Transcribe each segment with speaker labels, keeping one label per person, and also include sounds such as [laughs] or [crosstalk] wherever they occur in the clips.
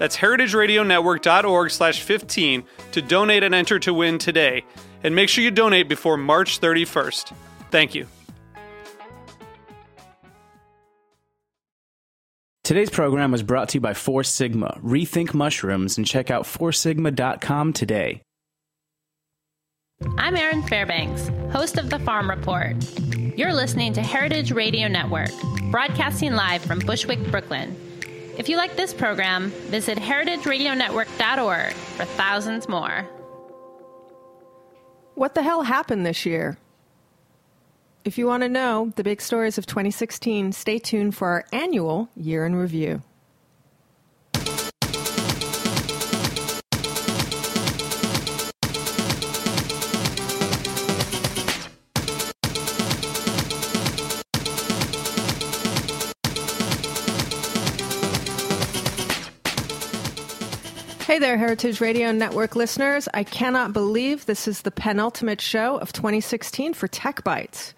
Speaker 1: That's heritageradionetwork.org slash 15 to donate and enter to win today. And make sure you donate before March 31st. Thank you.
Speaker 2: Today's program was brought to you by Four Sigma. Rethink mushrooms and check out foursigma.com today.
Speaker 3: I'm Erin Fairbanks, host of The Farm Report. You're listening to Heritage Radio Network, broadcasting live from Bushwick, Brooklyn. If you like this program, visit heritageradionetwork.org for thousands more.
Speaker 4: What the hell happened this year? If you want to know the big stories of 2016, stay tuned for our annual year in review. Hey there, Heritage Radio Network listeners. I cannot believe this is the penultimate show of 2016 for Tech Bites.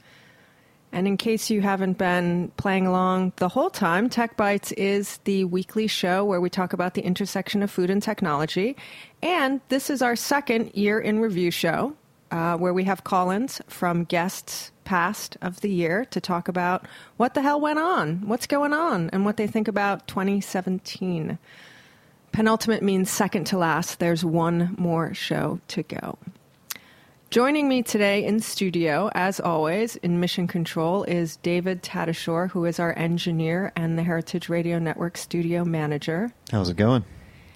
Speaker 4: And in case you haven't been playing along the whole time, Tech Bites is the weekly show where we talk about the intersection of food and technology. And this is our second year in review show, uh, where we have call ins from guests past of the year to talk about what the hell went on, what's going on, and what they think about 2017. Penultimate means second to last. There's one more show to go. Joining me today in studio, as always, in Mission Control, is David Tadashore, who is our engineer and the Heritage Radio Network studio manager.
Speaker 5: How's it going?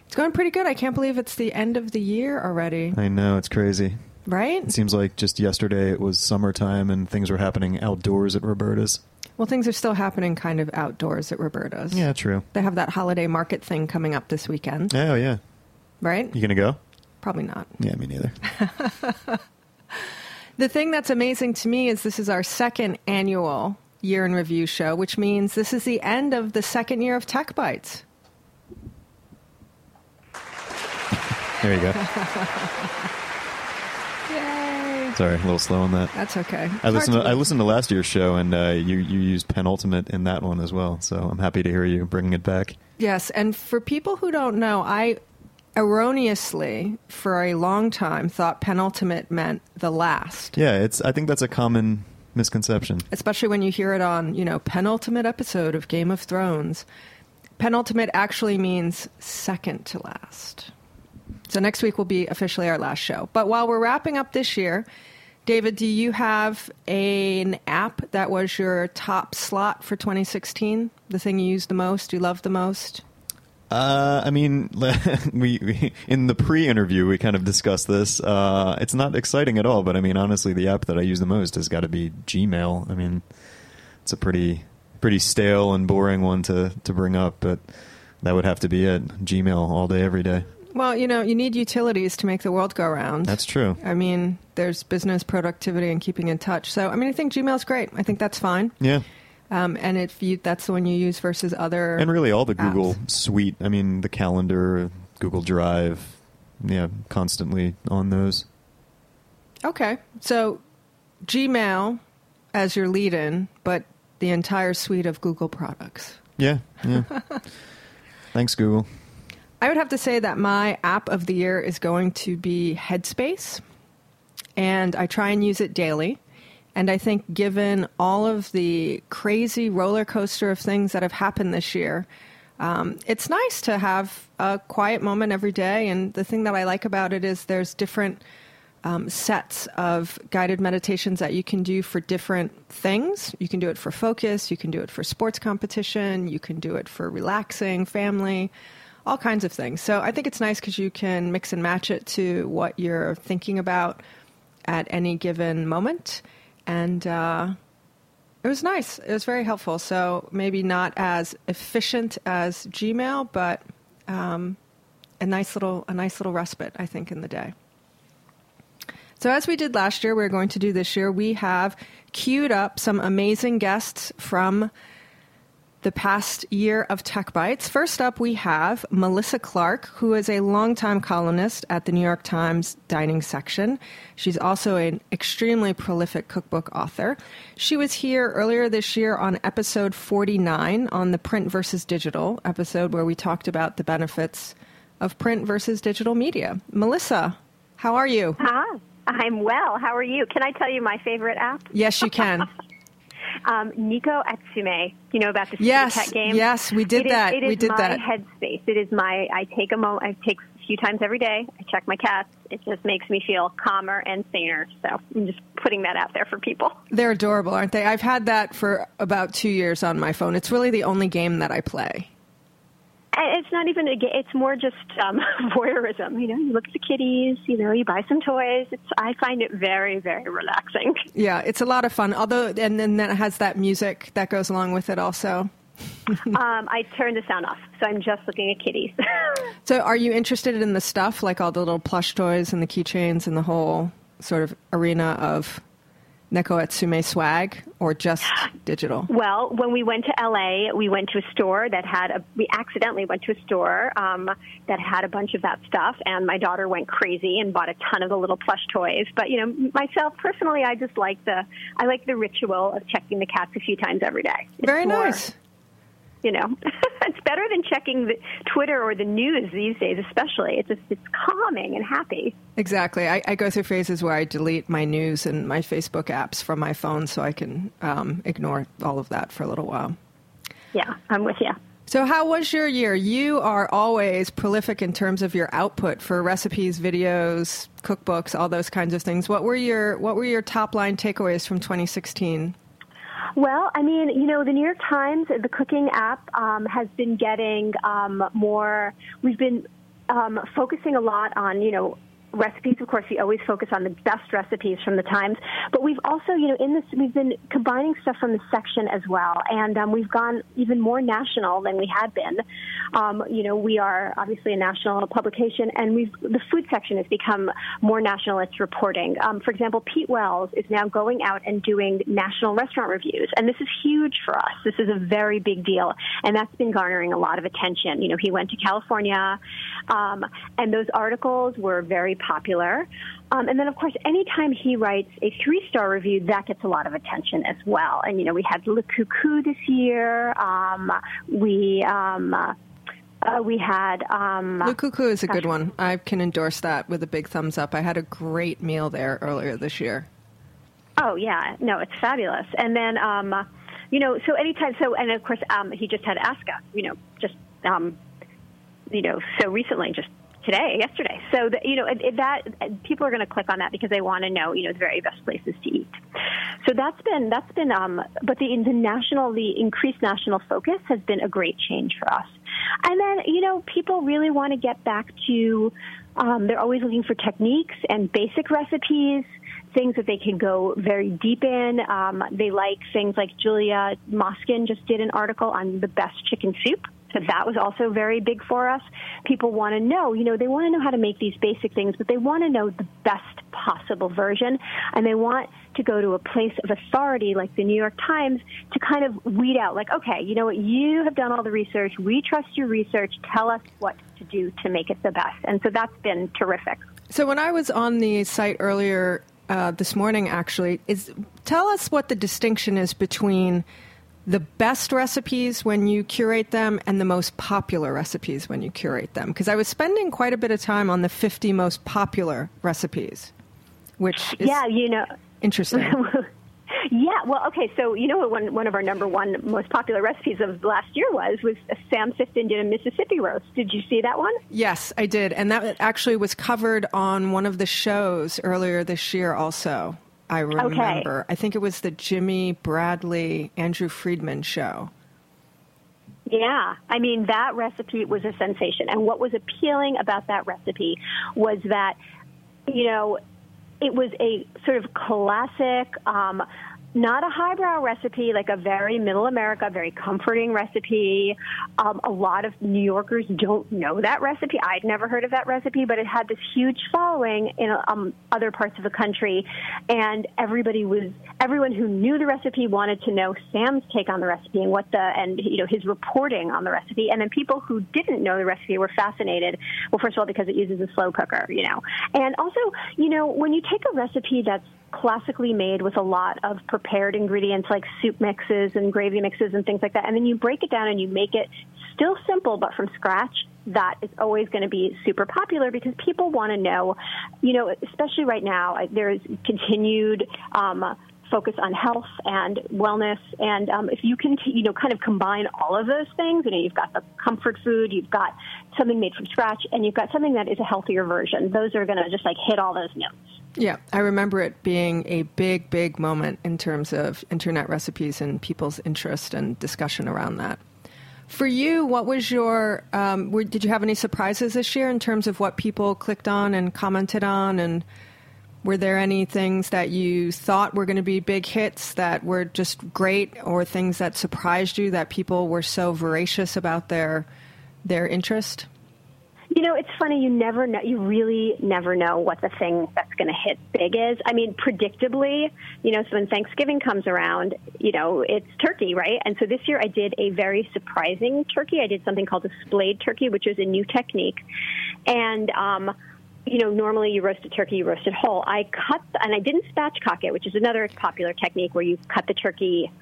Speaker 4: It's going pretty good. I can't believe it's the end of the year already.
Speaker 5: I know, it's crazy.
Speaker 4: Right?
Speaker 5: It seems like just yesterday it was summertime and things were happening outdoors at Roberta's.
Speaker 4: Well, things are still happening kind of outdoors at Roberta's.
Speaker 5: Yeah, true.
Speaker 4: They have that holiday market thing coming up this weekend.
Speaker 5: Oh, yeah.
Speaker 4: Right?
Speaker 5: You going to go?
Speaker 4: Probably not.
Speaker 5: Yeah, me neither. [laughs]
Speaker 4: the thing that's amazing to me is this is our second annual year in review show, which means this is the end of the second year of Tech Bites. [laughs]
Speaker 5: There you go. [laughs]
Speaker 4: Yay.
Speaker 5: Sorry, a little slow on that.
Speaker 4: That's okay.
Speaker 5: I listened. To,
Speaker 4: to-
Speaker 5: I listened to last year's show, and uh, you you used penultimate in that one as well. So I'm happy to hear you bringing it back.
Speaker 4: Yes, and for people who don't know, I erroneously, for a long time, thought penultimate meant the last.
Speaker 5: Yeah, it's. I think that's a common misconception.
Speaker 4: Especially when you hear it on, you know, penultimate episode of Game of Thrones. Penultimate actually means second to last. So next week will be officially our last show. But while we're wrapping up this year, David, do you have a, an app that was your top slot for 2016? The thing you used the most, you loved the most?
Speaker 5: Uh, I mean, [laughs] we, we in the pre-interview we kind of discussed this. Uh, it's not exciting at all, but I mean, honestly, the app that I use the most has got to be Gmail. I mean, it's a pretty pretty stale and boring one to to bring up, but that would have to be it. Gmail all day, every day.
Speaker 4: Well, you know, you need utilities to make the world go round.
Speaker 5: That's true.
Speaker 4: I mean, there's business productivity and keeping in touch. So, I mean, I think Gmail's great. I think that's fine.
Speaker 5: Yeah.
Speaker 4: Um, and if you, that's the one you use versus other.
Speaker 5: And really, all the
Speaker 4: apps.
Speaker 5: Google suite. I mean, the calendar, Google Drive. Yeah, constantly on those.
Speaker 4: Okay. So, Gmail as your lead in, but the entire suite of Google products.
Speaker 5: Yeah, yeah. [laughs] Thanks, Google.
Speaker 4: I would have to say that my app of the year is going to be Headspace. And I try and use it daily. And I think, given all of the crazy roller coaster of things that have happened this year, um, it's nice to have a quiet moment every day. And the thing that I like about it is there's different um, sets of guided meditations that you can do for different things. You can do it for focus, you can do it for sports competition, you can do it for relaxing, family, all kinds of things. So I think it's nice because you can mix and match it to what you're thinking about at any given moment. And uh, it was nice. It was very helpful. So maybe not as efficient as Gmail, but um, a nice little a nice little respite, I think, in the day. So, as we did last year, we're going to do this year. We have queued up some amazing guests from the past year of Tech Bites. First up, we have Melissa Clark, who is a longtime columnist at the New York Times dining section. She's also an extremely prolific cookbook author. She was here earlier this year on episode 49 on the print versus digital episode, where we talked about the benefits of print versus digital media. Melissa, how are you?
Speaker 6: Hi. I'm well. How are you? Can I tell you my favorite app?
Speaker 4: Yes, you can. [laughs]
Speaker 6: um, Neko Atsume. You know about the
Speaker 4: yes,
Speaker 6: pet game?
Speaker 4: Yes, we did
Speaker 6: it
Speaker 4: that.
Speaker 6: Is, it is
Speaker 4: we did
Speaker 6: my
Speaker 4: that.
Speaker 6: headspace. It is my. I take a moment. I take a few times every day. I check my cats. It just makes me feel calmer and saner. So I'm just putting that out there for people.
Speaker 4: They're adorable, aren't they? I've had that for about two years on my phone. It's really the only game that I play.
Speaker 6: It's not even a. It's more just um, [laughs] voyeurism. You know, you look at the kitties. You know, you buy some toys. It's. I find it very, very relaxing.
Speaker 4: Yeah, it's a lot of fun. Although, and then it has that music that goes along with it, also. [laughs]
Speaker 6: um, I turned the sound off, so I'm just looking at kitties. [laughs]
Speaker 4: so, are you interested in the stuff like all the little plush toys and the keychains and the whole sort of arena of Neko Atsume swag or just digital?
Speaker 6: Well, when we went to LA, we went to a store that had a, we accidentally went to a store um, that had a bunch of that stuff, and my daughter went crazy and bought a ton of the little plush toys. But, you know, myself personally, I just like the, I like the ritual of checking the cats a few times every day.
Speaker 4: It's Very
Speaker 6: more,
Speaker 4: nice
Speaker 6: you know, [laughs] it's better than checking the Twitter or the news these days, especially. It's just, it's calming and happy.
Speaker 4: Exactly. I, I, go through phases where I delete my news and my Facebook apps from my phone so I can um, ignore all of that for a little while.
Speaker 6: Yeah, I'm with you.
Speaker 4: So, how was your year? You are always prolific in terms of your output for recipes, videos, cookbooks, all those kinds of things. What were your What were your top line takeaways from 2016?
Speaker 6: Well, I mean, you know, the New York Times, the cooking app, um, has been getting um, more. We've been um, focusing a lot on, you know, recipes, of course, we always focus on the best recipes from the Times, but we've also, you know, in this, we've been combining stuff from the section as well, and um, we've gone even more national than we had been. Um, you know, we are obviously a national publication, and we've the food section has become more national. It's reporting. Um, for example, Pete Wells is now going out and doing national restaurant reviews, and this is huge for us. This is a very big deal, and that's been garnering a lot of attention. You know, he went to California, um, and those articles were very popular. Um, and then, of course, anytime he writes a three star review, that gets a lot of attention as well. And, you know, we had Le Coucou this year. Um, we. Um, uh, we had um,
Speaker 4: Le Coucou is a good one. I can endorse that with a big thumbs up. I had a great meal there earlier this year.
Speaker 6: Oh yeah, no, it's fabulous. And then, um, you know, so anytime, so and of course, um, he just had Aska, you know, just um, you know, so recently, just today, yesterday. So that you know that people are going to click on that because they want to know you know the very best places to eat. So that's been that's been um, but the the national the increased national focus has been a great change for us. And then you know people really want to get back to um, they're always looking for techniques and basic recipes things that they can go very deep in. Um, they like things like Julia Moskin just did an article on the best chicken soup. So that was also very big for us. People want to know, you know, they want to know how to make these basic things, but they want to know the best possible version. And they want to go to a place of authority like the New York Times to kind of weed out, like, okay, you know what, you have done all the research. We trust your research. Tell us what to do to make it the best. And so that's been terrific.
Speaker 4: So when I was on the site earlier uh, this morning, actually, is tell us what the distinction is between the best recipes when you curate them and the most popular recipes when you curate them? Because I was spending quite a bit of time on the 50 most popular recipes, which is
Speaker 6: yeah, you know,
Speaker 4: interesting. [laughs]
Speaker 6: Yeah, well, okay. So you know what one one of our number one most popular recipes of last year was was Sam Sifton did a Mississippi roast. Did you see that one?
Speaker 4: Yes, I did, and that actually was covered on one of the shows earlier this year. Also, I remember.
Speaker 6: Okay.
Speaker 4: I think it was the Jimmy Bradley Andrew Friedman show.
Speaker 6: Yeah, I mean that recipe was a sensation, and what was appealing about that recipe was that you know it was a sort of classic. Um, not a highbrow recipe, like a very middle America, very comforting recipe. Um, a lot of New Yorkers don't know that recipe. I'd never heard of that recipe, but it had this huge following in um, other parts of the country, and everybody was everyone who knew the recipe wanted to know Sam's take on the recipe and what the and you know his reporting on the recipe, and then people who didn't know the recipe were fascinated. Well, first of all, because it uses a slow cooker, you know, and also you know when you take a recipe that's classically made with a lot of prepared ingredients like soup mixes and gravy mixes and things like that. And then you break it down and you make it still simple, but from scratch. That is always going to be super popular because people want to know, you know, especially right now, there's continued um, focus on health and wellness. And um, if you can, you know, kind of combine all of those things, you know, you've got the comfort food, you've got something made from scratch, and you've got something that is a healthier version. Those are going to just like hit all those notes.
Speaker 4: Yeah, I remember it being a big, big moment in terms of internet recipes and people's interest and discussion around that. For you, what was your? Um, were, did you have any surprises this year in terms of what people clicked on and commented on, and were there any things that you thought were going to be big hits that were just great, or things that surprised you that people were so voracious about their their interest?
Speaker 6: You know, it's funny. You never know. You really never know what the thing that's going to hit big is. I mean, predictably, you know, so when Thanksgiving comes around, you know, it's turkey, right? And so this year I did a very surprising turkey. I did something called a splayed turkey, which is a new technique. And, um, you know, normally you roast a turkey, you roast it whole. I cut, and I didn't spatchcock it, which is another popular technique where you cut the turkey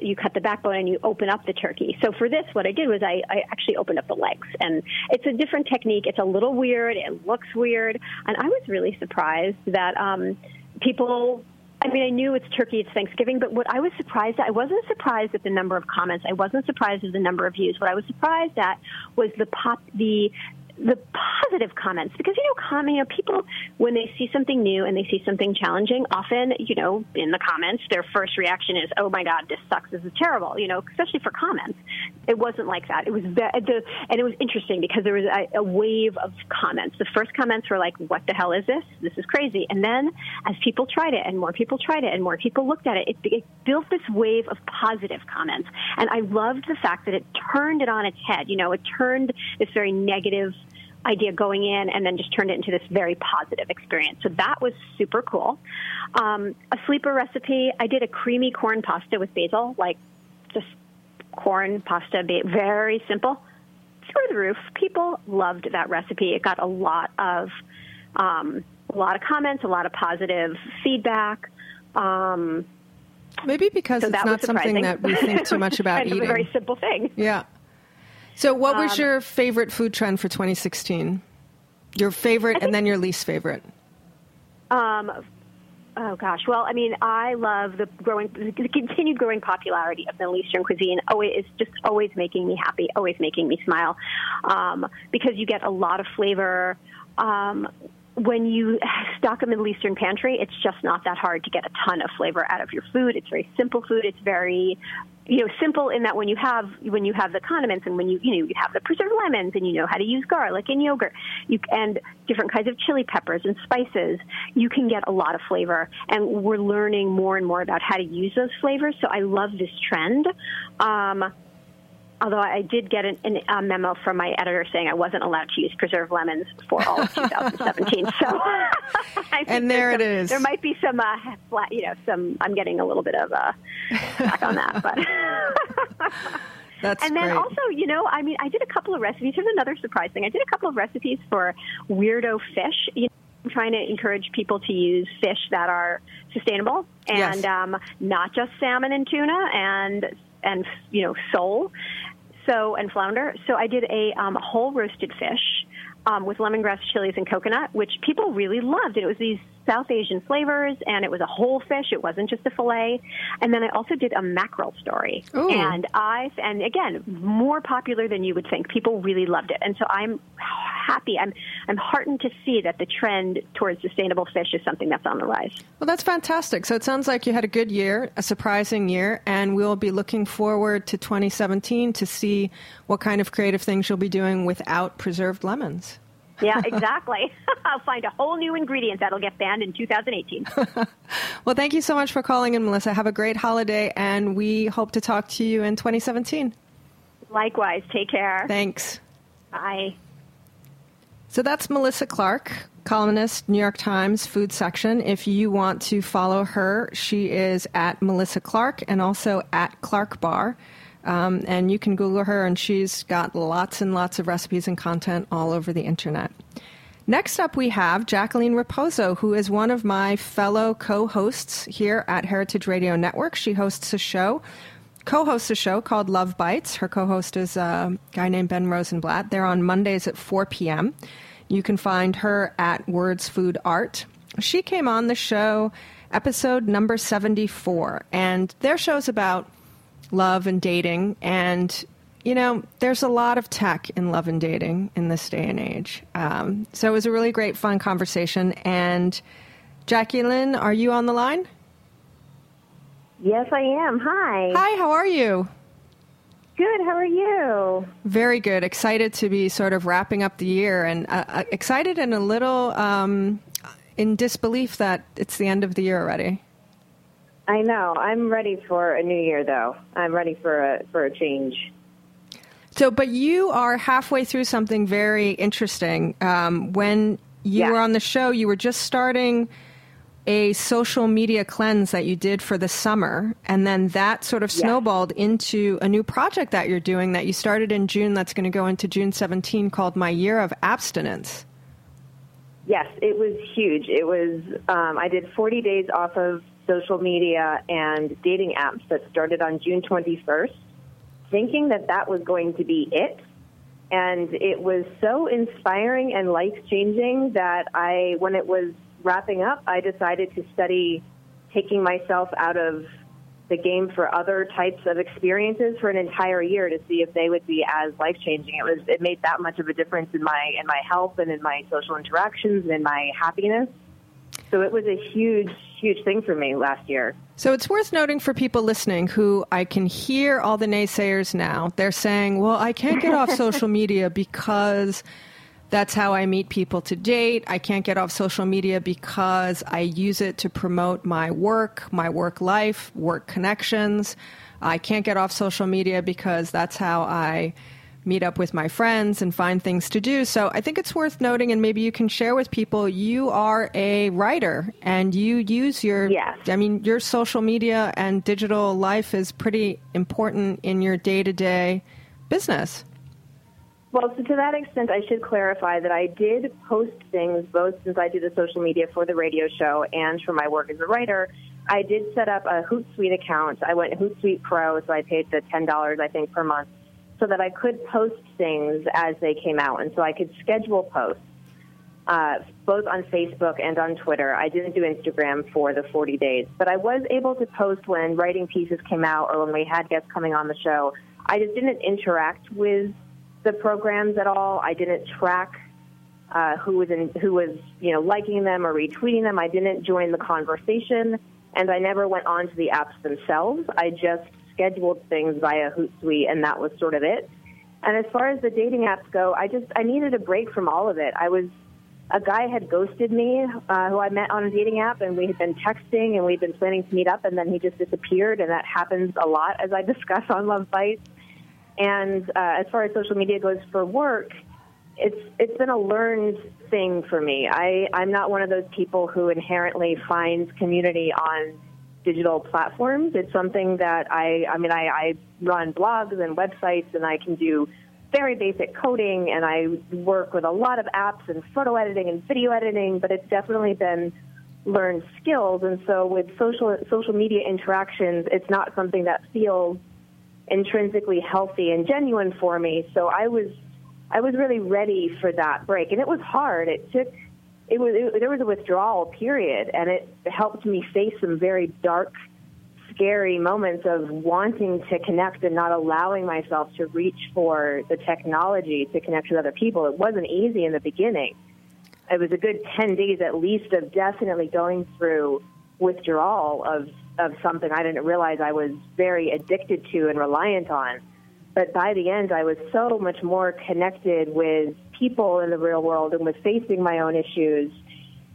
Speaker 6: you cut the backbone and you open up the turkey. So for this, what I did was I, I actually opened up the legs, and it's a different technique. It's a little weird. It looks weird, and I was really surprised that um, people. I mean, I knew it's turkey, it's Thanksgiving, but what I was surprised at, I wasn't surprised at the number of comments. I wasn't surprised at the number of views. What I was surprised at was the pop, the the positive comments because you know comment you know people when they see something new and they see something challenging often you know in the comments their first reaction is oh my god this sucks. This is terrible you know especially for comments. It wasn't like that. It was the, and it was interesting because there was a, a wave of comments. The first comments were like what the hell is this? This is crazy. And then as people tried it and more people tried it and more people looked at it it, it built this wave of positive comments. And i loved the fact that it turned it on its head. You know it turned this very negative idea going in and then just turned it into this very positive experience. So that was super cool. Um, a sleeper recipe, I did a creamy corn pasta with basil, like just corn pasta, very simple, through the roof. People loved that recipe. It got a lot of um, a lot of comments, a lot of positive feedback. Um,
Speaker 4: Maybe because
Speaker 6: so
Speaker 4: it's not something that we think too much [laughs] about eating.
Speaker 6: It's a very simple thing.
Speaker 4: Yeah. So, what was
Speaker 6: Um,
Speaker 4: your favorite food trend for 2016? Your favorite and then your least favorite?
Speaker 6: Um, oh gosh. Well, I mean, I love the growing, the continued growing popularity of Middle Eastern cuisine. Oh, it's just always making me happy, always making me smile, um, because you get a lot of flavor. Um, when you stock a Middle Eastern pantry, it's just not that hard to get a ton of flavor out of your food. It's very simple food. It's very you know, simple in that when you have when you have the condiments and when you you know you have the preserved lemons and you know how to use garlic and yogurt, you and different kinds of chili peppers and spices, you can get a lot of flavor. And we're learning more and more about how to use those flavors. So I love this trend. Um, although I did get an, an, a memo from my editor saying I wasn't allowed to use preserved lemons for all of [laughs] 2017. so, [laughs] I
Speaker 4: And there it
Speaker 6: some-
Speaker 4: is.
Speaker 6: There might be some uh, flat, you know, some. I'm getting a little bit of uh, back on that, but. [laughs]
Speaker 4: That's
Speaker 6: and then
Speaker 4: great.
Speaker 6: also, you know, I mean, I did a couple of recipes. Here's another surprise thing. I did a couple of recipes for weirdo fish. You know, I'm trying to encourage people to use fish that are sustainable and
Speaker 4: Yes.
Speaker 6: um, not just salmon and tuna and and you know sole. So and flounder. So I did a um, whole roasted fish um, with lemongrass chilies and coconut, which people really loved. And it was these South Asian flavors, and it was a whole fish. It wasn't just a fillet. And then I also did a mackerel story,
Speaker 4: Ooh.
Speaker 6: and I and again more popular than you would think. People really loved it, and so I'm happy. I'm I'm heartened to see that the trend towards sustainable fish is something that's on the rise.
Speaker 4: Well, that's fantastic. So it sounds like you had a good year, a surprising year, and we'll be looking forward to 2017 to see what kind of creative things you'll be doing without preserved lemons.
Speaker 6: Yeah, exactly. [laughs] I'll find a whole new ingredient that'll get banned in 2018. [laughs]
Speaker 4: Well, thank you so much for calling in, Melissa. Have a great holiday, and we hope to talk to you in 2017.
Speaker 6: Likewise, take care.
Speaker 4: Thanks.
Speaker 6: Bye.
Speaker 4: So that's Melissa Clark, columnist, New York Times food section. If you want to follow her, she is at Melissa Clark and also at Clark Bar. Um, and you can Google her, and she's got lots and lots of recipes and content all over the internet. Next up, we have Jacqueline Raposo, who is one of my fellow co hosts here at Heritage Radio Network. She hosts a show, co hosts a show called Love Bites. Her co host is a guy named Ben Rosenblatt. They're on Mondays at 4 p.m. You can find her at Words Food Art. She came on the show, episode number 74, and their show's about love and dating. And, you know, there's a lot of tech in love and dating in this day and age. Um, so it was a really great, fun conversation. And, Jacqueline, are you on the line?
Speaker 7: Yes, I am. Hi.
Speaker 4: Hi, how are you?
Speaker 7: Good. How are you?
Speaker 4: Very good. Excited to be sort of wrapping up the year and uh, uh, excited and a little um, in disbelief that it's the end of the year already.
Speaker 7: I know. I'm ready for a new year, though. I'm ready for a for a change.
Speaker 4: So, but you are halfway through something very interesting. Um, when you
Speaker 7: Yeah.
Speaker 4: were on the show, you were just starting a social media cleanse that you did for the summer, and then that sort of
Speaker 7: Yeah.
Speaker 4: snowballed into a new project that you're doing that you started in June. That's going to go into June 17, called My Year of Abstinence.
Speaker 7: Yes, it was huge. It was. Um, I did 40 days off of social media and dating apps that started on June 21st, thinking that that was going to be it. And it was so inspiring and life changing that I, when it was wrapping up, I decided to study taking myself out of the game for other types of experiences for an entire year to see if they would be as life changing. It was it made that much of a difference in my in my health and in my social interactions and in my happiness. So it was a huge, huge thing for me last year.
Speaker 4: So it's worth noting for people listening who I can hear all the naysayers now. They're saying, well, I can't get off [laughs] social media because that's how I meet people to date. I can't get off social media because I use it to promote my work, my work life, work connections. I can't get off social media because that's how I meet up with my friends and find things to do. So I think it's worth noting, and maybe you can share with people you are a writer and you use your,
Speaker 7: Yes.
Speaker 4: I mean, your social media and digital life is pretty important in your day to day business.
Speaker 7: Well, so to that extent, I should clarify that I did post things both since I do the social media for the radio show and for my work as a writer. I did set up a Hootsuite account. I went Hootsuite Pro, so I paid the ten dollars I think per month, so that I could post things as they came out, and so I could schedule posts. Uh, both on Facebook and on Twitter. I didn't do Instagram for the 40 days, but I was able to post when writing pieces came out or when we had guests coming on the show. I just didn't interact with the programs at all. I didn't track uh, who was in, who was you know liking them or retweeting them. I didn't join the conversation, and I never went on to the apps themselves. I just scheduled things via Hootsuite, and that was sort of it. And as far as the dating apps go, I just I needed a break from all of it. I was a guy had ghosted me uh, who I met on a dating app, and we had been texting and we'd been planning to meet up, and then he just disappeared, and that happens a lot as I [laughs] discuss on Love Bites. And uh, as far as social media goes for work, it's it's been a learned thing for me. I I'm not one of those people who inherently finds community on digital platforms. It's something that I I mean I, I run blogs and websites and I can do very basic coding and I work with a lot of apps and photo editing and video editing, but it's definitely been learned skills and so with social social media interactions it's not something that feels intrinsically healthy and genuine for me. So I was I was really ready for that break, and it was hard. It took it was it, there was a withdrawal period, and it helped me face some very dark, scary moments of wanting to connect and not allowing myself to reach for the technology to connect with other people. It wasn't easy in the beginning. It was a good ten days at least of definitely going through withdrawal of of something I didn't realize I was very addicted to and reliant on. But by the end, I was so much more connected with people in the real world and with facing my own issues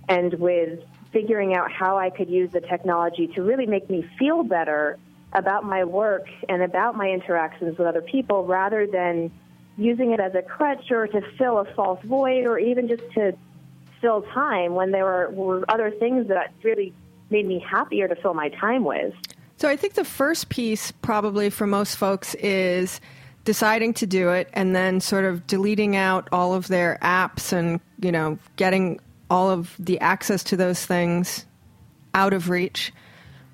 Speaker 7: and with figuring out how I could use the technology to really make me feel better about my work and about my interactions with other people rather than using it as a crutch or to fill a false void or even just to fill time when there were, were other things that really made me happier to fill my time with.
Speaker 4: So I think the first piece, probably for most folks, is deciding to do it and then sort of deleting out all of their apps and you know getting all of the access to those things out of reach.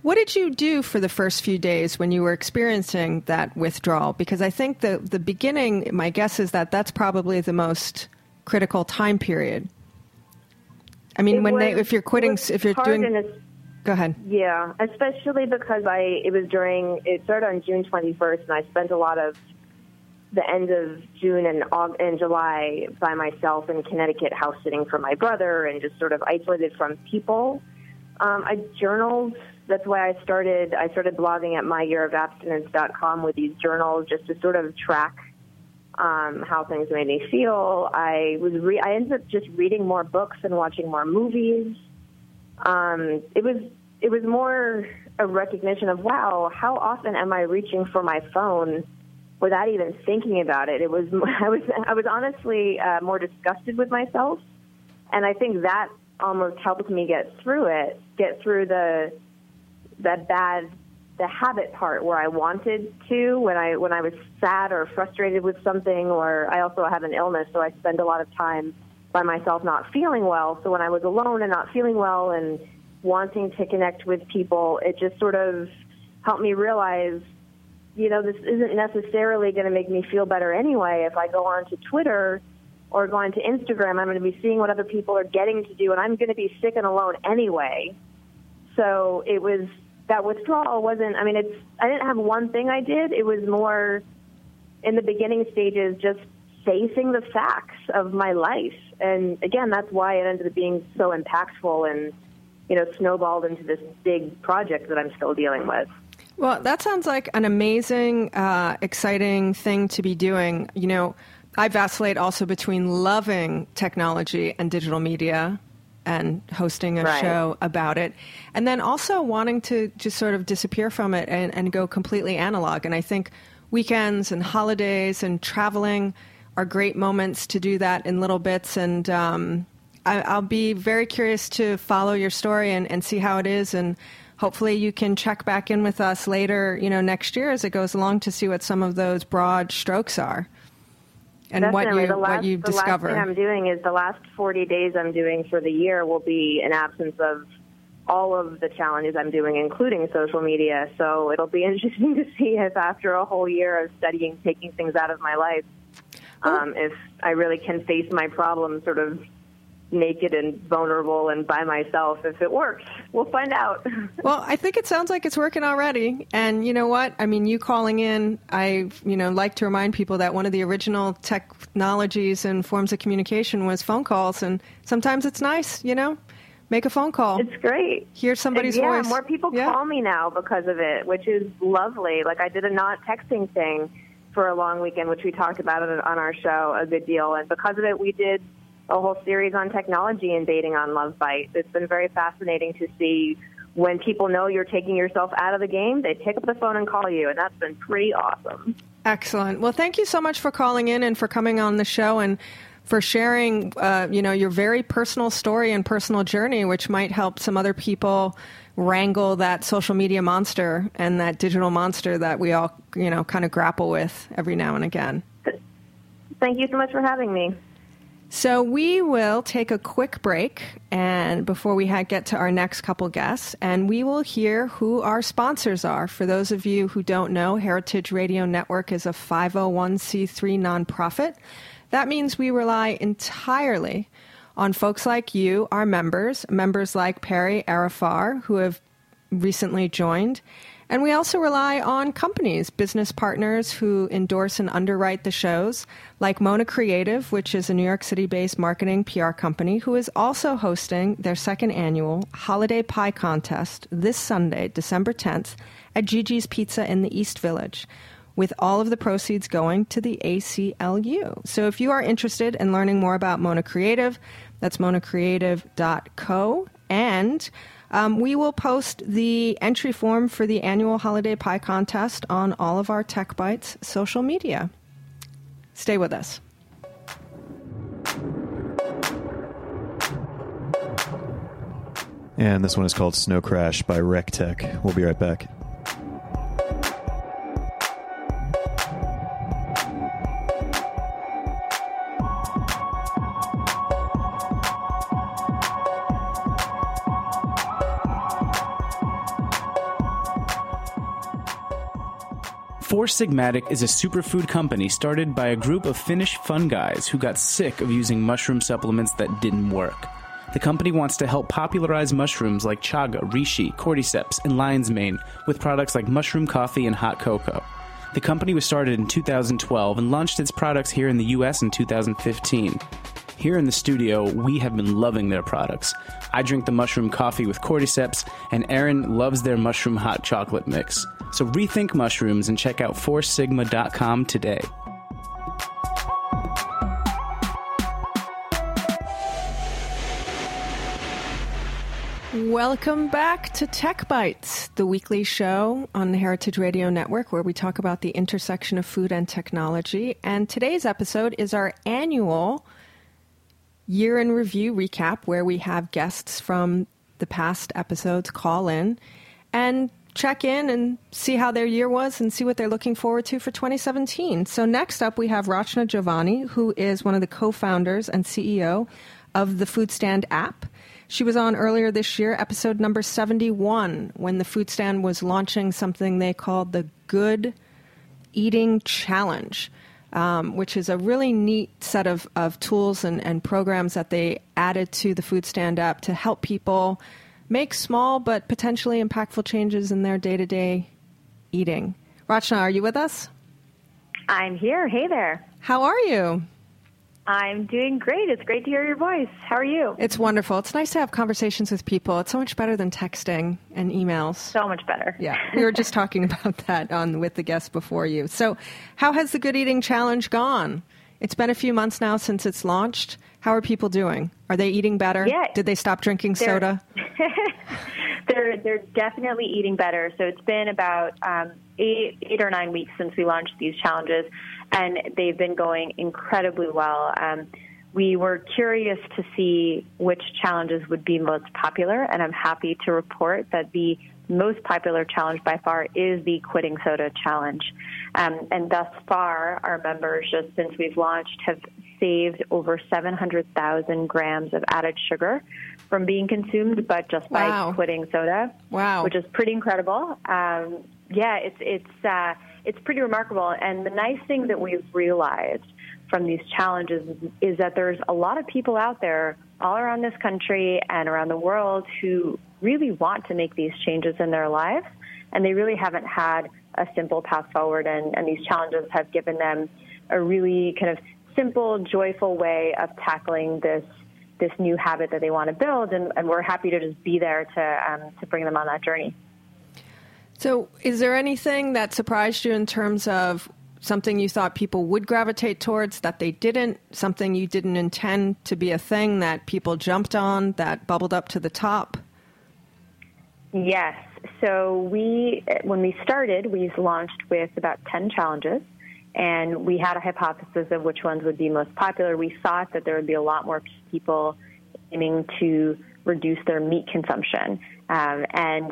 Speaker 4: What did you do for the first few days when you were experiencing that withdrawal? Because I think the the beginning, my guess is that that's probably the most critical time period. I mean,
Speaker 7: It
Speaker 4: when they, if you're quitting, if you're doing, go ahead.
Speaker 7: Yeah, especially because I it was during it started on June 21st, and I spent a lot of the end of June and Aug- and July by myself in Connecticut, house sitting for my brother, and just sort of isolated from people. Um, I journaled. That's why I started. I started blogging at myyearofabstinence.com with these journals, just to sort of track um, how things made me feel. I was. Re- I ended up just reading more books and watching more movies um, it was it was more a recognition of wow, how often am I reaching for my phone without even thinking about it? It was [laughs] I was I was honestly uh, more disgusted with myself, and I think that almost helped me get through it, get through the that bad the habit part where I wanted to when I when I was sad or frustrated with something or I also have an illness so I spend a lot of time by myself not feeling well so when I was alone and not feeling well and wanting to connect with people it just sort of helped me realize you know this isn't necessarily going to make me feel better anyway. If I go on to Twitter or go on to Instagram I'm going to be seeing what other people are getting to do and I'm going to be sick and alone anyway. So it was that withdrawal wasn't i mean it's i didn't have one thing i did. It was more in the beginning stages just facing the facts of my life. And again that's why it ended up being so impactful and you know snowballed into this big project that i'm still dealing with
Speaker 4: Well, that sounds like an amazing, uh, exciting thing to be doing. You know, I vacillate also between loving technology and digital media and hosting a
Speaker 7: Right.
Speaker 4: show about it, and then also wanting to just sort of disappear from it and, and go completely analog. And I think weekends and holidays and traveling are great moments to do that in little bits. And um, I, I'll be very curious to follow your story and, and see how it is. And hopefully you can check back in with us later, you know, next year as it goes along to see what some of those broad strokes are and what you
Speaker 7: the last,
Speaker 4: what you
Speaker 7: the
Speaker 4: discover.
Speaker 7: last thing I'm doing is the last 40 days I'm doing for the year will be an absence of all of the challenges I'm doing, including social media. So it'll be [laughs] interesting to see if after a whole year of studying, taking things out of my life, um, if I really can face my problems sort of naked and vulnerable and by myself. If it works, we'll find out. [laughs]
Speaker 4: Well, I think it sounds like it's working already. And you know what? I mean, you calling in, I you know like to remind people that one of the original technologies and forms of communication was phone calls, and sometimes it's nice, you know, make a phone call,
Speaker 7: It's great.
Speaker 4: hear somebody's
Speaker 7: yeah,
Speaker 4: voice.
Speaker 7: more people
Speaker 4: Yeah.
Speaker 7: call me now because of it, which is lovely. Like I did a not texting thing for a long weekend, which we talked about it on our show a good deal, and because of it, we did a whole series on technology and dating on Love Bite. It's been very fascinating to see when people know you're taking yourself out of the game, they pick up the phone and call you, and that's been pretty awesome.
Speaker 4: Excellent. Well, thank you so much for calling in and for coming on the show and for sharing, uh, you know, your very personal story and personal journey, which might help some other people wrangle that social media monster and that digital monster that we all, you know, kind of grapple with every now and again.
Speaker 7: Thank you so much for having me.
Speaker 4: So we will take a quick break, and before we get to our next couple guests, and we will hear who our sponsors are. For those of you who don't know, Heritage Radio Network is a 501c3 nonprofit. That means we rely entirely on folks like you, our members, members like Perry Arafar, who have recently joined. And we also rely on companies, business partners who endorse and underwrite the shows, like Mona Creative, which is a New York City based marketing PR company, who is also hosting their second annual Holiday Pie Contest this Sunday, December 10th, at Gigi's Pizza in the East Village, with all of the proceeds going to the ACLU. So if you are interested in learning more about Mona Creative, that's monacreative.co. And um, we will post the entry form for the annual Holiday Pie Contest on all of our Tech Bites social media. Stay with us.
Speaker 5: And this one is called Snow Crash by RecTech. We'll be right back.
Speaker 2: Four Sigmatic is a superfood company started by a group of Finnish fun guys who got sick of using mushroom supplements that didn't work. The company wants to help popularize mushrooms like chaga, reishi, cordyceps, and lion's mane with products like mushroom coffee and hot cocoa. The company was started in 2012 and launched its products here in the US in 2015. Here in the studio, we have been loving their products. I drink the mushroom coffee with cordyceps, and Aaron loves their mushroom hot chocolate mix. So rethink mushrooms and check out foursigma.com today.
Speaker 4: Welcome back to Tech Bites, the weekly show on the Heritage Radio Network where we talk about the intersection of food and technology. And today's episode is our annual year in review recap where we have guests from the past episodes call in and check in and see how their year was and see what they're looking forward to for 2017. So next up we have Rachna Govani, who is one of the co-founders and CEO of the Foodstand app. She was on earlier this year, episode number 71, when the Foodstand was launching something they called the Good Eating Challenge. Um, which is a really neat set of, of tools and, and programs that they added to the Foodstand app to help people make small but potentially impactful changes in their day to day eating. Rachna, are you with us?
Speaker 8: I'm here. Hey there.
Speaker 4: How are you?
Speaker 8: I'm doing great. It's great to hear your voice. How are you?
Speaker 4: It's wonderful. It's nice to have conversations with people. It's so much better than texting and emails.
Speaker 8: So much better.
Speaker 4: Yeah, we were just talking [laughs] about that on with the guest before you. So, how has the Good Eating Challenge gone? It's been a few months now since it's launched. How are people doing? Are they eating better?
Speaker 8: Yeah.
Speaker 4: Did they stop drinking
Speaker 8: They're-
Speaker 4: soda? [laughs]
Speaker 8: they're they're definitely eating better. So it's been about um, eight eight or nine weeks since we launched these challenges, and they've been going incredibly well. Um, we were curious to see which challenges would be most popular, and I'm happy to report that the most popular challenge by far is the quitting soda challenge. Um, and thus far, our members, just since we've launched, have saved over 700,000 grams of added sugar from being consumed, but just
Speaker 4: Wow.
Speaker 8: by quitting soda
Speaker 4: Wow.
Speaker 8: which is pretty incredible. Um, yeah, it's it's uh, it's pretty remarkable. And the nice thing that we've realized from these challenges is, is that there's a lot of people out there all around this country and around the world who really want to make these changes in their lives, and they really haven't had a simple path forward. And, and these challenges have given them a really kind of simple, joyful way of tackling this this new habit that they want to build, and, and we're happy to just be there to um, to bring them on that journey.
Speaker 4: So, is there anything that surprised you in terms of something you thought people would gravitate towards that they didn't? Something you didn't intend to be a thing that people jumped on that bubbled up to the top?
Speaker 8: Yes. So we, when we started, we launched with about 10 challenges, and we had a hypothesis of which ones would be most popular. We thought that there would be a lot more people aiming to reduce their meat consumption. Um, and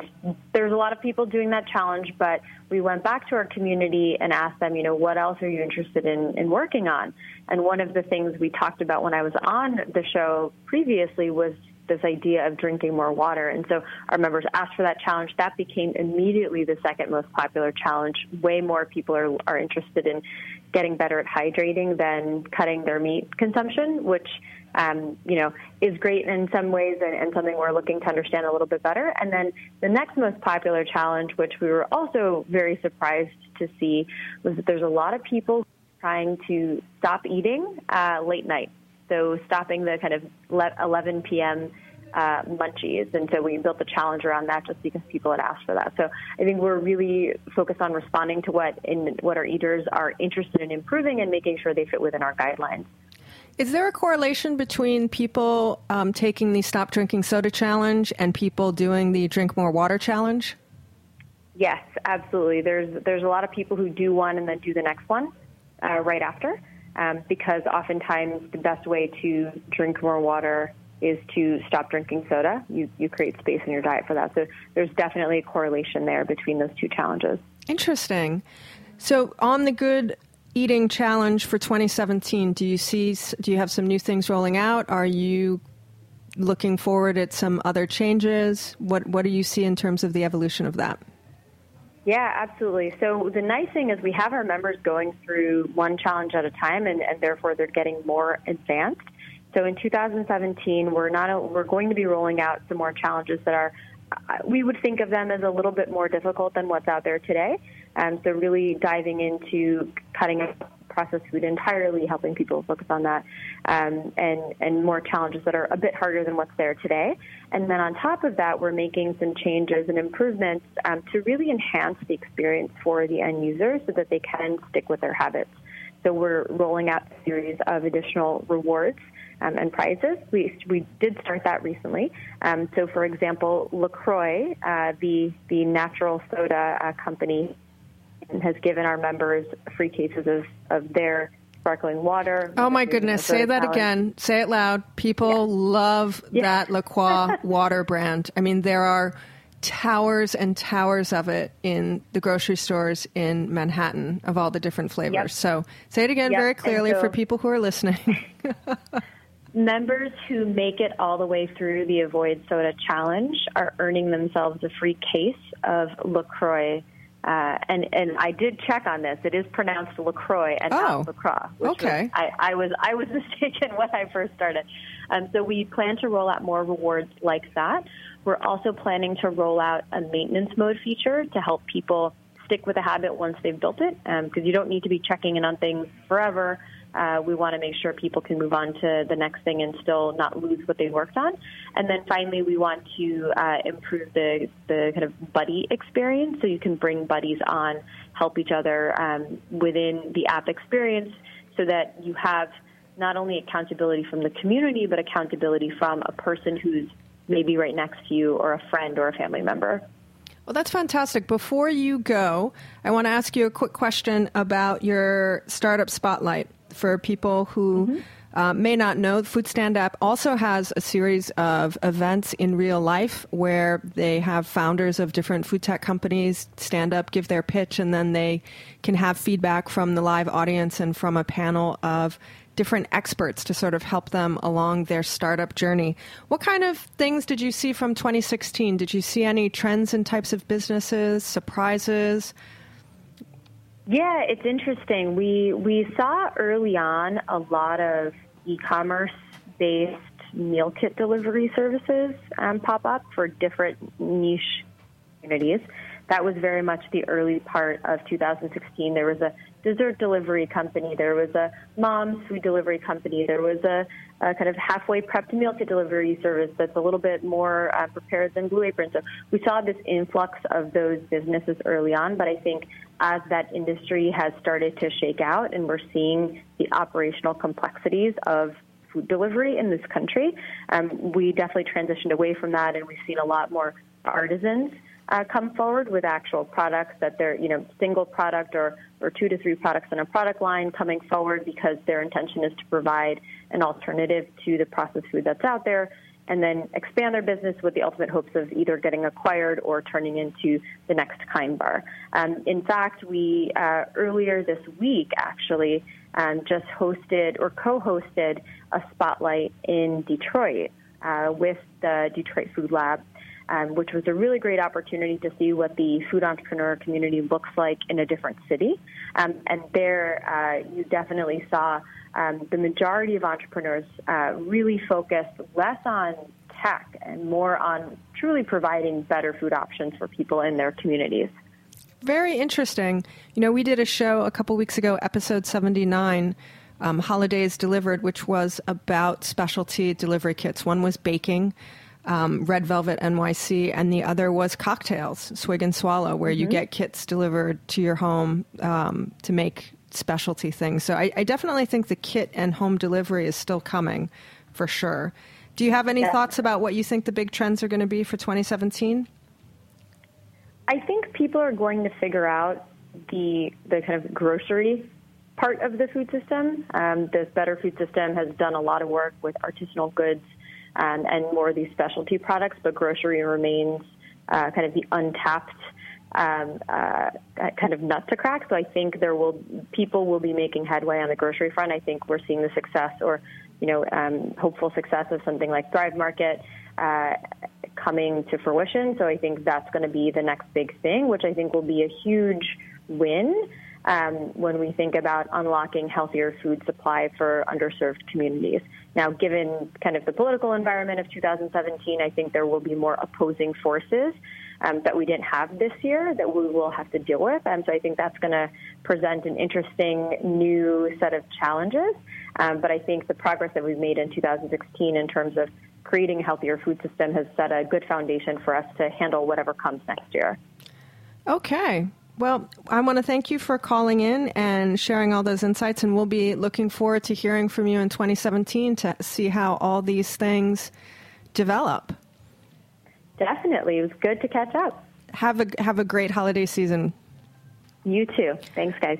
Speaker 8: there's a lot of people doing that challenge, but we went back to our community and asked them, you know, what else are you interested in, in working on? And one of the things we talked about when I was on the show previously was this idea of drinking more water. And so our members asked for that challenge. That became immediately the second most popular challenge. Way more people are, are interested in getting better at hydrating than cutting their meat consumption, which um, you know, is great in some ways and, and something we're looking to understand a little bit better. And then the next most popular challenge, which we were also very surprised to see, was that there's a lot of people trying to stop eating uh, late night. So stopping the kind of 11 p.m. Uh, munchies. And so we built the challenge around that just because people had asked for that. So I think we're really focused on responding to what in what our eaters are interested in improving and making sure they fit within our guidelines.
Speaker 4: Is there a correlation between people um, taking the Stop Drinking Soda challenge and people doing the Drink More Water challenge?
Speaker 8: Yes, absolutely. There's there's a lot of people who do one and then do the next one uh, right after, um, because oftentimes the best way to drink more water is to stop drinking soda. You you create space in your diet for that. So there's definitely a correlation there between those two challenges.
Speaker 4: Interesting. So on the good eating challenge for 2017, do you see do you have some new things rolling out? Are you looking forward at some other changes? What what do you see in terms of the evolution of that?
Speaker 8: Yeah, absolutely. So the nice thing is we have our members going through one challenge at a time, and, and therefore they're getting more advanced. So in 2017, we're not we're going to be rolling out some more challenges that are uh, we would think of them as a little bit more difficult than what's out there today. Um, so really diving into cutting processed food entirely, helping people focus on that, um, and and more challenges that are a bit harder than what's there today. And then on top of that, we're making some changes and improvements um, to really enhance the experience for the end user, so that they can stick with their habits. So we're rolling out a series of additional rewards um, and prizes. We, we did start that recently. Um, so, for example, LaCroix, uh, the, the natural soda uh, company, has given our members free cases of, of their sparkling water.
Speaker 4: Oh my goodness! Say that again. Say it loud. People yeah. love yeah. that LaCroix [laughs] water brand. I mean, there are towers and towers of it in the grocery stores in Manhattan of all the different flavors. Yep. So say it again yep. very clearly so, for people who are listening. [laughs]
Speaker 8: members who make it all the way through the Avoid Soda Challenge are earning themselves a free case of LaCroix uh, and and I did check on this. It is pronounced Lacroix and oh, not Lacroix.
Speaker 4: okay.
Speaker 8: Was, I, I was I was [laughs] mistaken when I first started. Um, so we plan to roll out more rewards like that. We're also planning to roll out a maintenance mode feature to help people stick with a habit once they've built it, because um, you don't need to be checking in on things forever. Uh, we want to make sure people can move on to the next thing and still not lose what they worked on. And then finally, we want to uh, improve the, the kind of buddy experience so you can bring buddies on, help each other um, within the app experience so that you have not only accountability from the community, but accountability from a person who's maybe right next to you or a friend or a family member.
Speaker 4: Well, that's fantastic. Before you go, I want to ask you a quick question about your startup spotlight for people who mm-hmm. uh, may not know, Foodstand Up also has a series of events in real life where they have founders of different food tech companies stand up, give their pitch, and then they can have feedback from the live audience and from a panel of different experts to sort of help them along their startup journey. What kind of things did you see from 2016? Did you see any trends in types of businesses, surprises?
Speaker 8: Yeah, it's interesting. We we saw early on a lot of e-commerce based meal kit delivery services um, pop up for different niche communities. That was very much the early part of 2016. There was a dessert delivery company, there was a mom's food delivery company, there was a, a kind of halfway prepped meal kit delivery service that's a little bit more uh, prepared than Blue Apron. So we saw this influx of those businesses early on, but I think as that industry has started to shake out and we're seeing the operational complexities of food delivery in this country, um, we definitely transitioned away from that and we've seen a lot more artisans uh, come forward with actual products that they're, you know, single product or, or two to three products in a product line coming forward because their intention is to provide an alternative to the processed food that's out there and then expand their business with the ultimate hopes of either getting acquired or turning into the next kind bar. Um, in fact, we uh, earlier this week actually um, just hosted or co-hosted a spotlight in Detroit uh, with the Detroit Food Lab um, which was a really great opportunity to see what the food entrepreneur community looks like in a different city. Um, and there, uh, you definitely saw um, the majority of entrepreneurs uh, really focused less on tech and more on truly providing better food options for people in their communities.
Speaker 4: Very interesting. You know, we did a show a couple weeks ago, episode 79, um, Holidays Delivered, which was about specialty delivery kits. One was baking, um, Red Velvet NYC, and the other was cocktails, Swig and Swallow, where mm-hmm. you get kits delivered to your home um, to make specialty things. So I, I, definitely think the kit and home delivery is still coming for sure. Do you have any yeah. thoughts about what you think the big trends are going to be for 2017?
Speaker 8: I think people are going to figure out the the kind of grocery part of the food system. Um, the Better Food System has done a lot of work with artisanal goods um, and more of these specialty products, but grocery remains uh, kind of the untapped um, uh, kind of nut to crack. So I think there will people will be making headway on the grocery front. I think we're seeing the success or you know um, hopeful success of something like Thrive Market. Uh, coming to fruition. So I think that's going to be the next big thing, which I think will be a huge win um, when we think about unlocking healthier food supply for underserved communities. Now, given kind of the political environment of 2017, I think there will be more opposing forces um, that we didn't have this year that we will have to deal with. And so I think that's going to present an interesting new set of challenges. Um, but I think the progress that we've made in 2016 in terms of creating a healthier food system has set a good foundation for us to handle whatever comes next year.
Speaker 4: Okay. Well, I want to thank you for calling in and sharing all those insights, and we'll be looking forward to hearing from you in 2017 to see how all these things develop.
Speaker 8: Definitely. It was good to catch up.
Speaker 4: Have a, have a great holiday season.
Speaker 8: You too. Thanks, guys.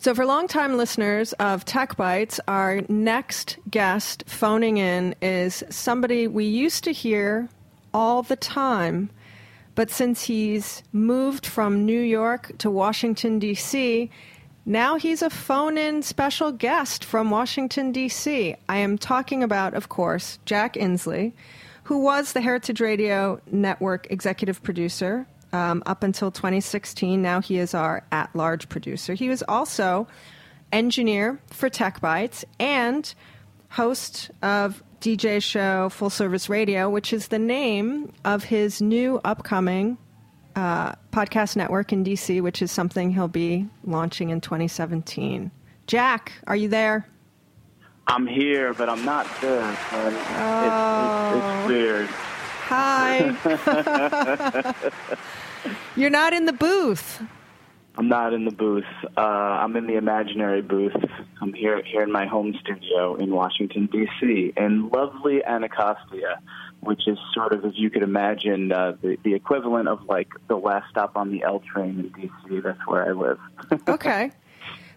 Speaker 4: So, for longtime listeners of Tech Bites, our next guest phoning in is somebody we used to hear all the time but since he's moved from New York to Washington, D.C., now he's a phone in special guest from Washington, D.C. I am talking about, of course, Jack Inslee, who was the Heritage Radio Network executive producer um, up until 2016. Now he is our at large producer. He was also engineer for Tech Bites and host of DJ show Full Service Radio, which is the name of his new upcoming uh, podcast network in DC, which is something he'll be launching in 2017. Jack, are you there?
Speaker 9: I'm here, but I'm not there. Oh. It's, it's, it's weird.
Speaker 4: Hi. [laughs] You're not in the booth.
Speaker 9: I'm not in the booth. Uh, I'm in the imaginary booth. I'm here here in my home studio in Washington D.C. in lovely Anacostia, which is sort of, as you could imagine, uh, the the equivalent of like the last stop on the L train in D.C. That's where I live. [laughs]
Speaker 4: okay,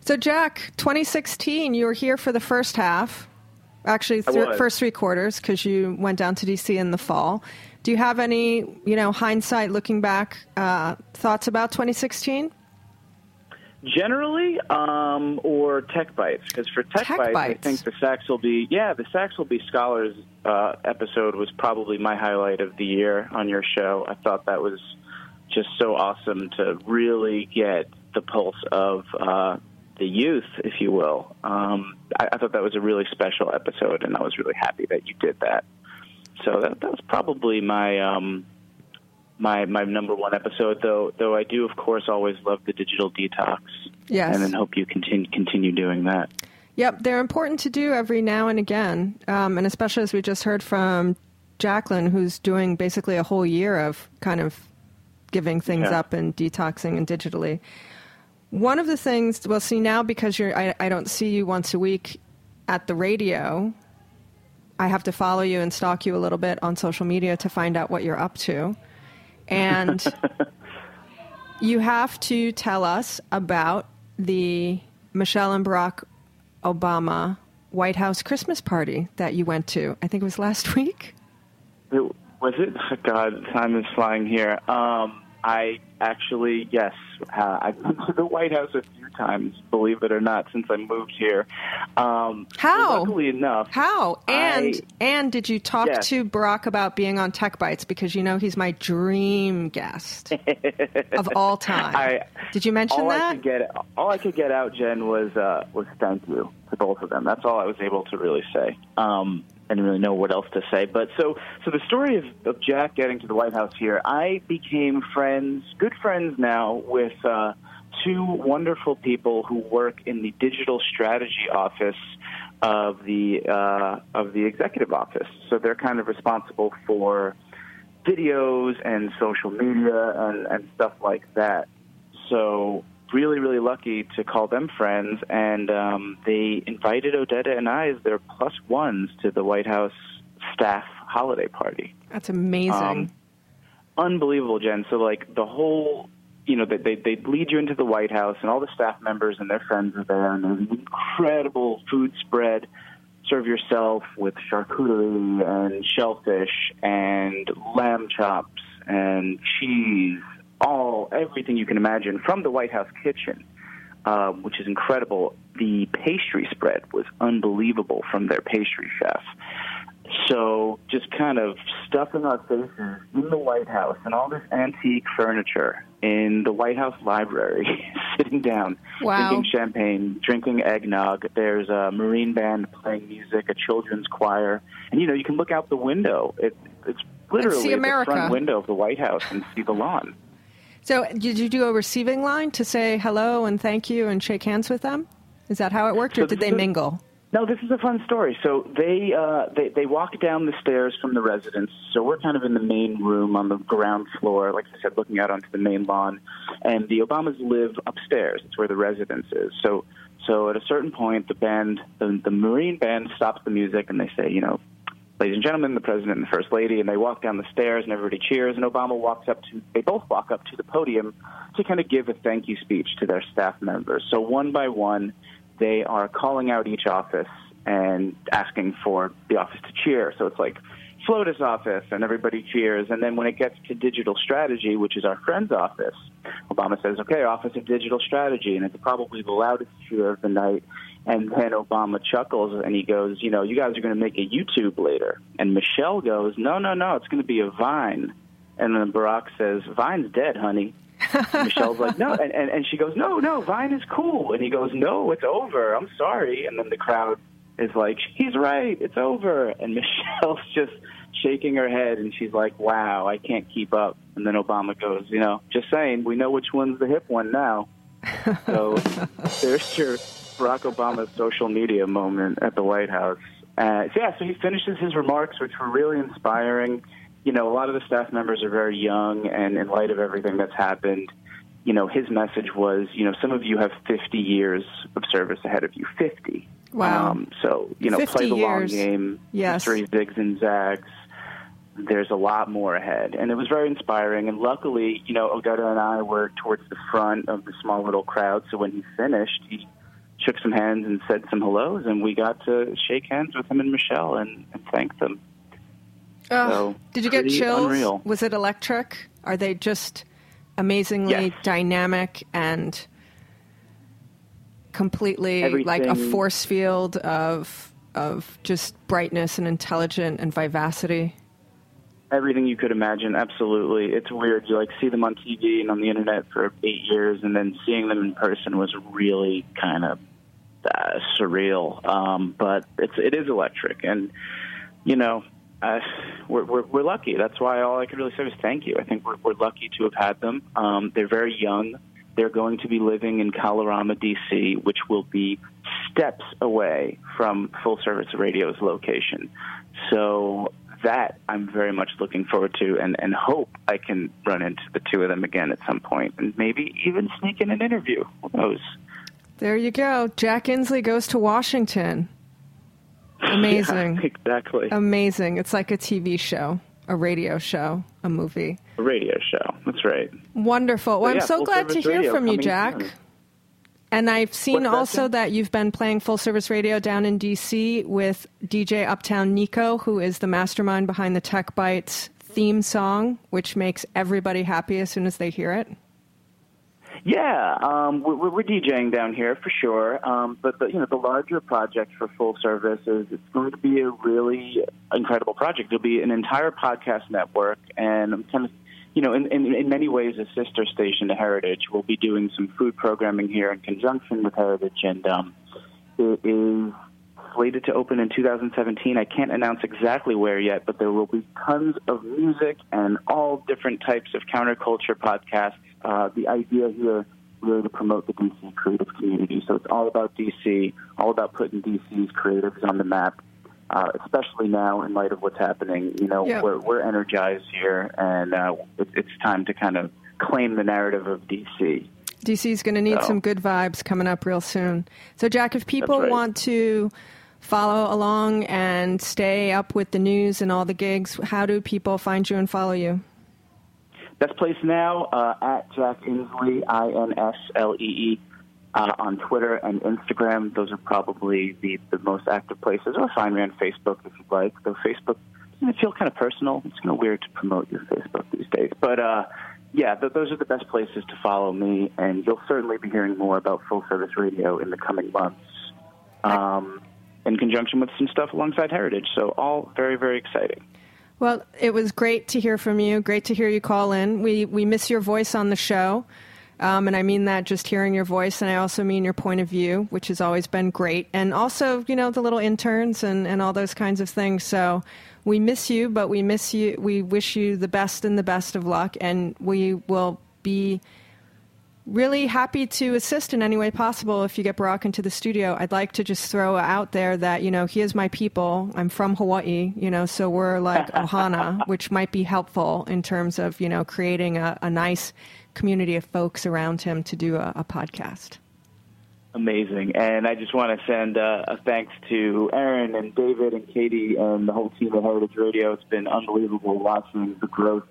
Speaker 4: so Jack, 2016, you were here for the first half. Actually, th- first three quarters because you went down to DC in the fall. Do you have any, you know, hindsight looking back uh, thoughts about 2016?
Speaker 9: generally um, or tech bites because for tech,
Speaker 4: tech
Speaker 9: bites,
Speaker 4: bites,
Speaker 9: i think the Sax will be yeah the Sax will be scholars uh, episode was probably my highlight of the year on your show i thought that was just so awesome to really get the pulse of uh, the youth if you will um, I, I thought that was a really special episode and i was really happy that you did that so that, that was probably my um, my my number one episode. Though though I do of course always love the digital detox.
Speaker 4: Yes,
Speaker 9: and then hope you continue continue doing that.
Speaker 4: Yep, they're important to do every now and again, um, and especially as we just heard from Jacqueline, who's doing basically a whole year of kind of giving things yeah. up and detoxing and digitally. One of the things, well, see now because you're, I, I don't see you once a week at the radio. I have to follow you and stalk you a little bit on social media to find out what you're up to. And [laughs] you have to tell us about the Michelle and Barack Obama White House Christmas party that you went to. I think it was last week.
Speaker 9: It, was it? God, time is flying here. Um, I actually, yes, uh, I've been to the White House a few times, believe it or not, since I moved here. Um,
Speaker 4: How?
Speaker 9: Luckily enough.
Speaker 4: How? And
Speaker 9: I-
Speaker 4: and did you talk
Speaker 9: Yes.
Speaker 4: to Barack about being on Tech Bites because you know he's my dream guest [laughs] of all time?
Speaker 9: I,
Speaker 4: did you mention
Speaker 9: all I
Speaker 4: that?
Speaker 9: could get, all I could get out, Jen, was uh, was thank you to both of them. That's all I was able to really say. Um, I didn't really know what else to say. But so, so the story of, of Jack getting to the White House here, I became friends, good friends now, with uh, two wonderful people who work in the digital strategy office of the uh, of the executive office. So they're kind of responsible for videos and social media and, and stuff like that. So really, really lucky to call them friends, and um, they invited Odetta and I as their plus ones to the White House staff holiday party.
Speaker 4: That's amazing.
Speaker 9: Um, unbelievable, Jen. So like the whole, you know, they they they lead you into the White House, and all the staff members and their friends are there, and there's an incredible food spread. Serve yourself with charcuterie and shellfish and lamb chops and cheese, all everything you can imagine from the White House kitchen, uh, which is incredible. The pastry spread was unbelievable from their pastry chef. So just kind of stuffing our faces in the White House and all this antique furniture in the White House library, [laughs] sitting down,
Speaker 4: Wow.
Speaker 9: drinking champagne, drinking eggnog. There's a Marine band playing music, a children's choir, and you know you can look out the window. It, it's literally the front window of the White House and see the lawn.
Speaker 4: So did you do a receiving line to say hello and thank you and shake hands with them? Is that how it worked, or
Speaker 9: So
Speaker 4: did they mingle?
Speaker 9: No, this is a fun story. So they uh, they they walk down the stairs from the residence. So we're kind of in the main room on the ground floor, like I said, looking out onto the main lawn. And the Obamas live upstairs. It's where the residence is. So so at a certain point, the band, the, the Marine band, stops the music and they say, you know, ladies and gentlemen, the president and the first lady, and they walk down the stairs and everybody cheers. And Obama walks up to, they both walk up to the podium to kind of give a thank you speech to their staff members. So one by one, they are calling out each office and asking for the office to cheer. So it's like FLOTUS office, and everybody cheers. And then when it gets to digital strategy, which is our friend's office, Obama says, "Okay, Office of Digital Strategy," and it's probably the loudest cheer of the night. And then Obama chuckles and he goes, "You know, you guys are going to make a YouTube later." And Michelle goes, "No, no, no, it's going to be a Vine." And then Barack says, "Vine's dead, honey." Michelle's like, no, and, and and she goes, no, no, Vine is cool, and he goes, no, it's over. I'm sorry, and then the crowd is like, he's right, it's over, and [laughs] Michelle's just shaking her head, and she's like, wow, I can't keep up. And then Obama goes, you know, just saying, we know which one's the hip one now. So [laughs] there's your Barack Obama's social media moment at the White House. Uh, so yeah, so he finishes his remarks, which were really inspiring. You know, a lot of the staff members are very young, and in light of everything that's happened, you know, his message was, you know, some of you have 50 years of service ahead of you. 50.
Speaker 4: Wow.
Speaker 9: Um, so, you know, play the long game.
Speaker 4: Yes.
Speaker 9: History zigs and zags. There's a lot more ahead. And it was very inspiring. And luckily, you know, Odetta and I were towards the front of the small little crowd. So when he finished, he shook some hands and said some hellos. And we got to shake hands with him and Michelle and, and thank them.
Speaker 4: Ugh.
Speaker 9: So,
Speaker 4: Did you get chills?
Speaker 9: unreal.
Speaker 4: Was it electric? Are they just amazingly
Speaker 9: Yes.
Speaker 4: dynamic and completely like a force field of of just brightness and intelligent and vivacity?
Speaker 9: Everything you could imagine, absolutely. It's weird. You like see them on TV and on the internet for eight years, and then seeing them in person was really kind of uh, surreal. Um, but it's it is electric, and you know, uh, we're, we're we're lucky. That's why all I could really say was thank you. I think we're we're lucky to have had them. Um, they're very young. They're going to be living in Kalorama, D.C., which will be steps away from Full Service Radio's location. So that I'm very much looking forward to and, and hope I can run into the two of them again at some point and maybe even sneak in an interview. Who knows?
Speaker 4: There you go. Jack Inslee goes to Washington. Amazing.
Speaker 9: Yeah, [laughs] exactly.
Speaker 4: Amazing. It's like a TV show, a radio show, a movie.
Speaker 9: a radio show. That's right.
Speaker 4: Wonderful. Well,
Speaker 9: But
Speaker 4: I'm so glad to hear from you, Jack.
Speaker 9: soon.
Speaker 4: And I've seen
Speaker 9: What's that,
Speaker 4: also
Speaker 9: Jen?
Speaker 4: that you've been playing full service radio down in DC with DJ Uptown Nico, who is the mastermind behind the Tech Bites theme song, which makes everybody happy as soon as they hear it?
Speaker 9: Yeah, um, we're, we're DJing down here for sure. Um, but the, you know, the larger project for Full Service is it's going to be a really incredible project. It'll be an entire podcast network, and I'm kind of, you know, in, in, in many ways, a sister station to Heritage. We'll be doing some food programming here in conjunction with Heritage, and um, it is slated to open in 2017. I can't announce exactly where yet, but there will be tons of music and all different types of counterculture podcasts. Uh, the idea here really to promote the DC creative community. So it's all about DC, all about putting DC's creatives on the map. Uh, especially now in light of what's happening, you know,
Speaker 4: Yeah.
Speaker 9: we're, we're energized here, and uh, it, it's time to kind of claim the narrative of DC.
Speaker 4: DC is going to need
Speaker 9: So-
Speaker 4: some good vibes coming up real soon. So, Jack, if people
Speaker 9: right.
Speaker 4: want to follow along and stay up with the news and all the gigs, how do people find you and follow you?
Speaker 9: Best place now uh, at Jack Inslee, I N S L E E, uh, on Twitter and Instagram. Those are probably the, the most active places. Or find me on Facebook if you'd like. Though Facebook, I feel kind of personal. It's kind of weird to promote your Facebook these days. But uh, yeah, th- those are the best places to follow me, and you'll certainly be hearing more about full service radio in the coming months. Um, in conjunction with some stuff alongside Heritage. So, all very, very exciting.
Speaker 4: Well, it was great to hear from you. Great to hear you call in. We we miss your voice on the show, um, and I mean that just hearing your voice, and I also mean your point of view, which has always been great, and also you know the little interns and and all those kinds of things. So we miss you, but we miss you. We wish you the best and the best of luck, and we will be really happy to assist in any way possible if you get Barack into the studio. I'd like to just throw out there that, you know, he is my people. I'm from Hawaii, you know, so we're like [laughs] Ohana, which might be helpful in terms of, you know, creating a, a nice community of folks around him to do a, a podcast.
Speaker 9: Amazing. And I just want to send uh, a thanks to Aaron and David and Katie and the whole team at Heritage Radio. It's been unbelievable watching the growth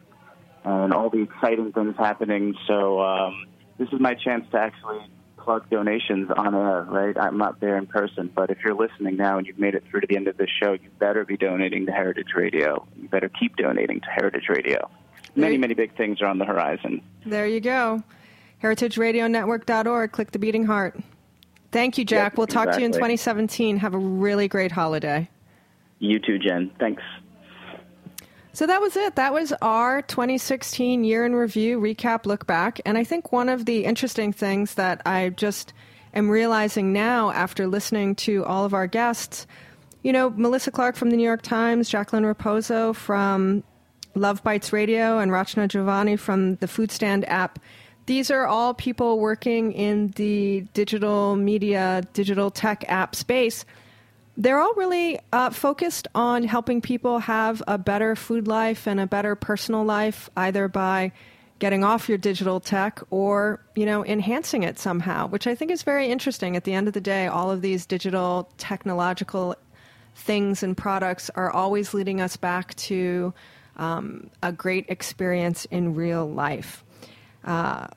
Speaker 9: and all the exciting things happening. So um, this is my chance to actually plug donations on air, right? I'm not there in person, but if you're listening now and you've made it through to the end of this show, you better be donating to Heritage Radio. You better keep donating to Heritage Radio. Many, many big things are on the horizon.
Speaker 4: There you go. HeritageRadioNetwork.org. Click the beating heart. Thank you, Jack.
Speaker 9: Yep,
Speaker 4: we'll talk to you in 2017. Have a really great holiday.
Speaker 9: You too, Jen. Thanks.
Speaker 4: So that was it. That was our 2016 year in review recap look back. And I think one of the interesting things that I just am realizing now after listening to all of our guests, you know, Melissa Clark from the New York Times, Jacqueline Raposo from Love Bites Radio, and Rachna Govani from the Foodstand app. These are all people working in the digital media, digital tech app space they're all really uh, focused on helping people have a better food life and a better personal life, either by getting off your digital tech or you know enhancing it somehow, which I think is very interesting. At the end of the day, all of these digital technological things and products are always leading us back to um, a great experience in real life. Uh,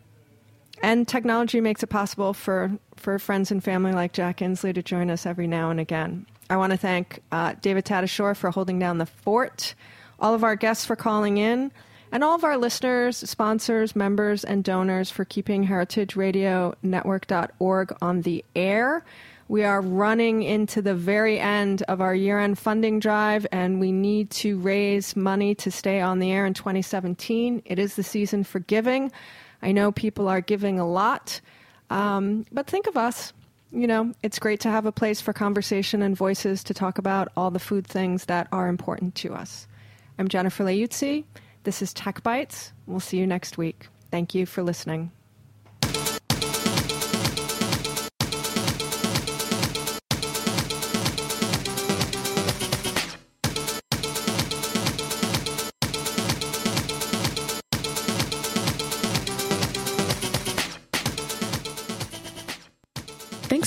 Speaker 4: and technology makes it possible for, for friends and family like Jack Inslee to join us every now and again. I want to thank uh, David Tadashore for holding down the fort, all of our guests for calling in, and all of our listeners, sponsors, members, and donors for keeping heritageradionetwork.org on the air. We are running into the very end of our year end funding drive, and we need to raise money to stay on the air in 2017. It is the season for giving. I know people are giving a lot, um, but think of us. You know, it's great to have a place for conversation and voices to talk about all the food things that are important to us. I'm Jennifer Leuzzi. This is Tech Bites. We'll see you next week. Thank you for listening.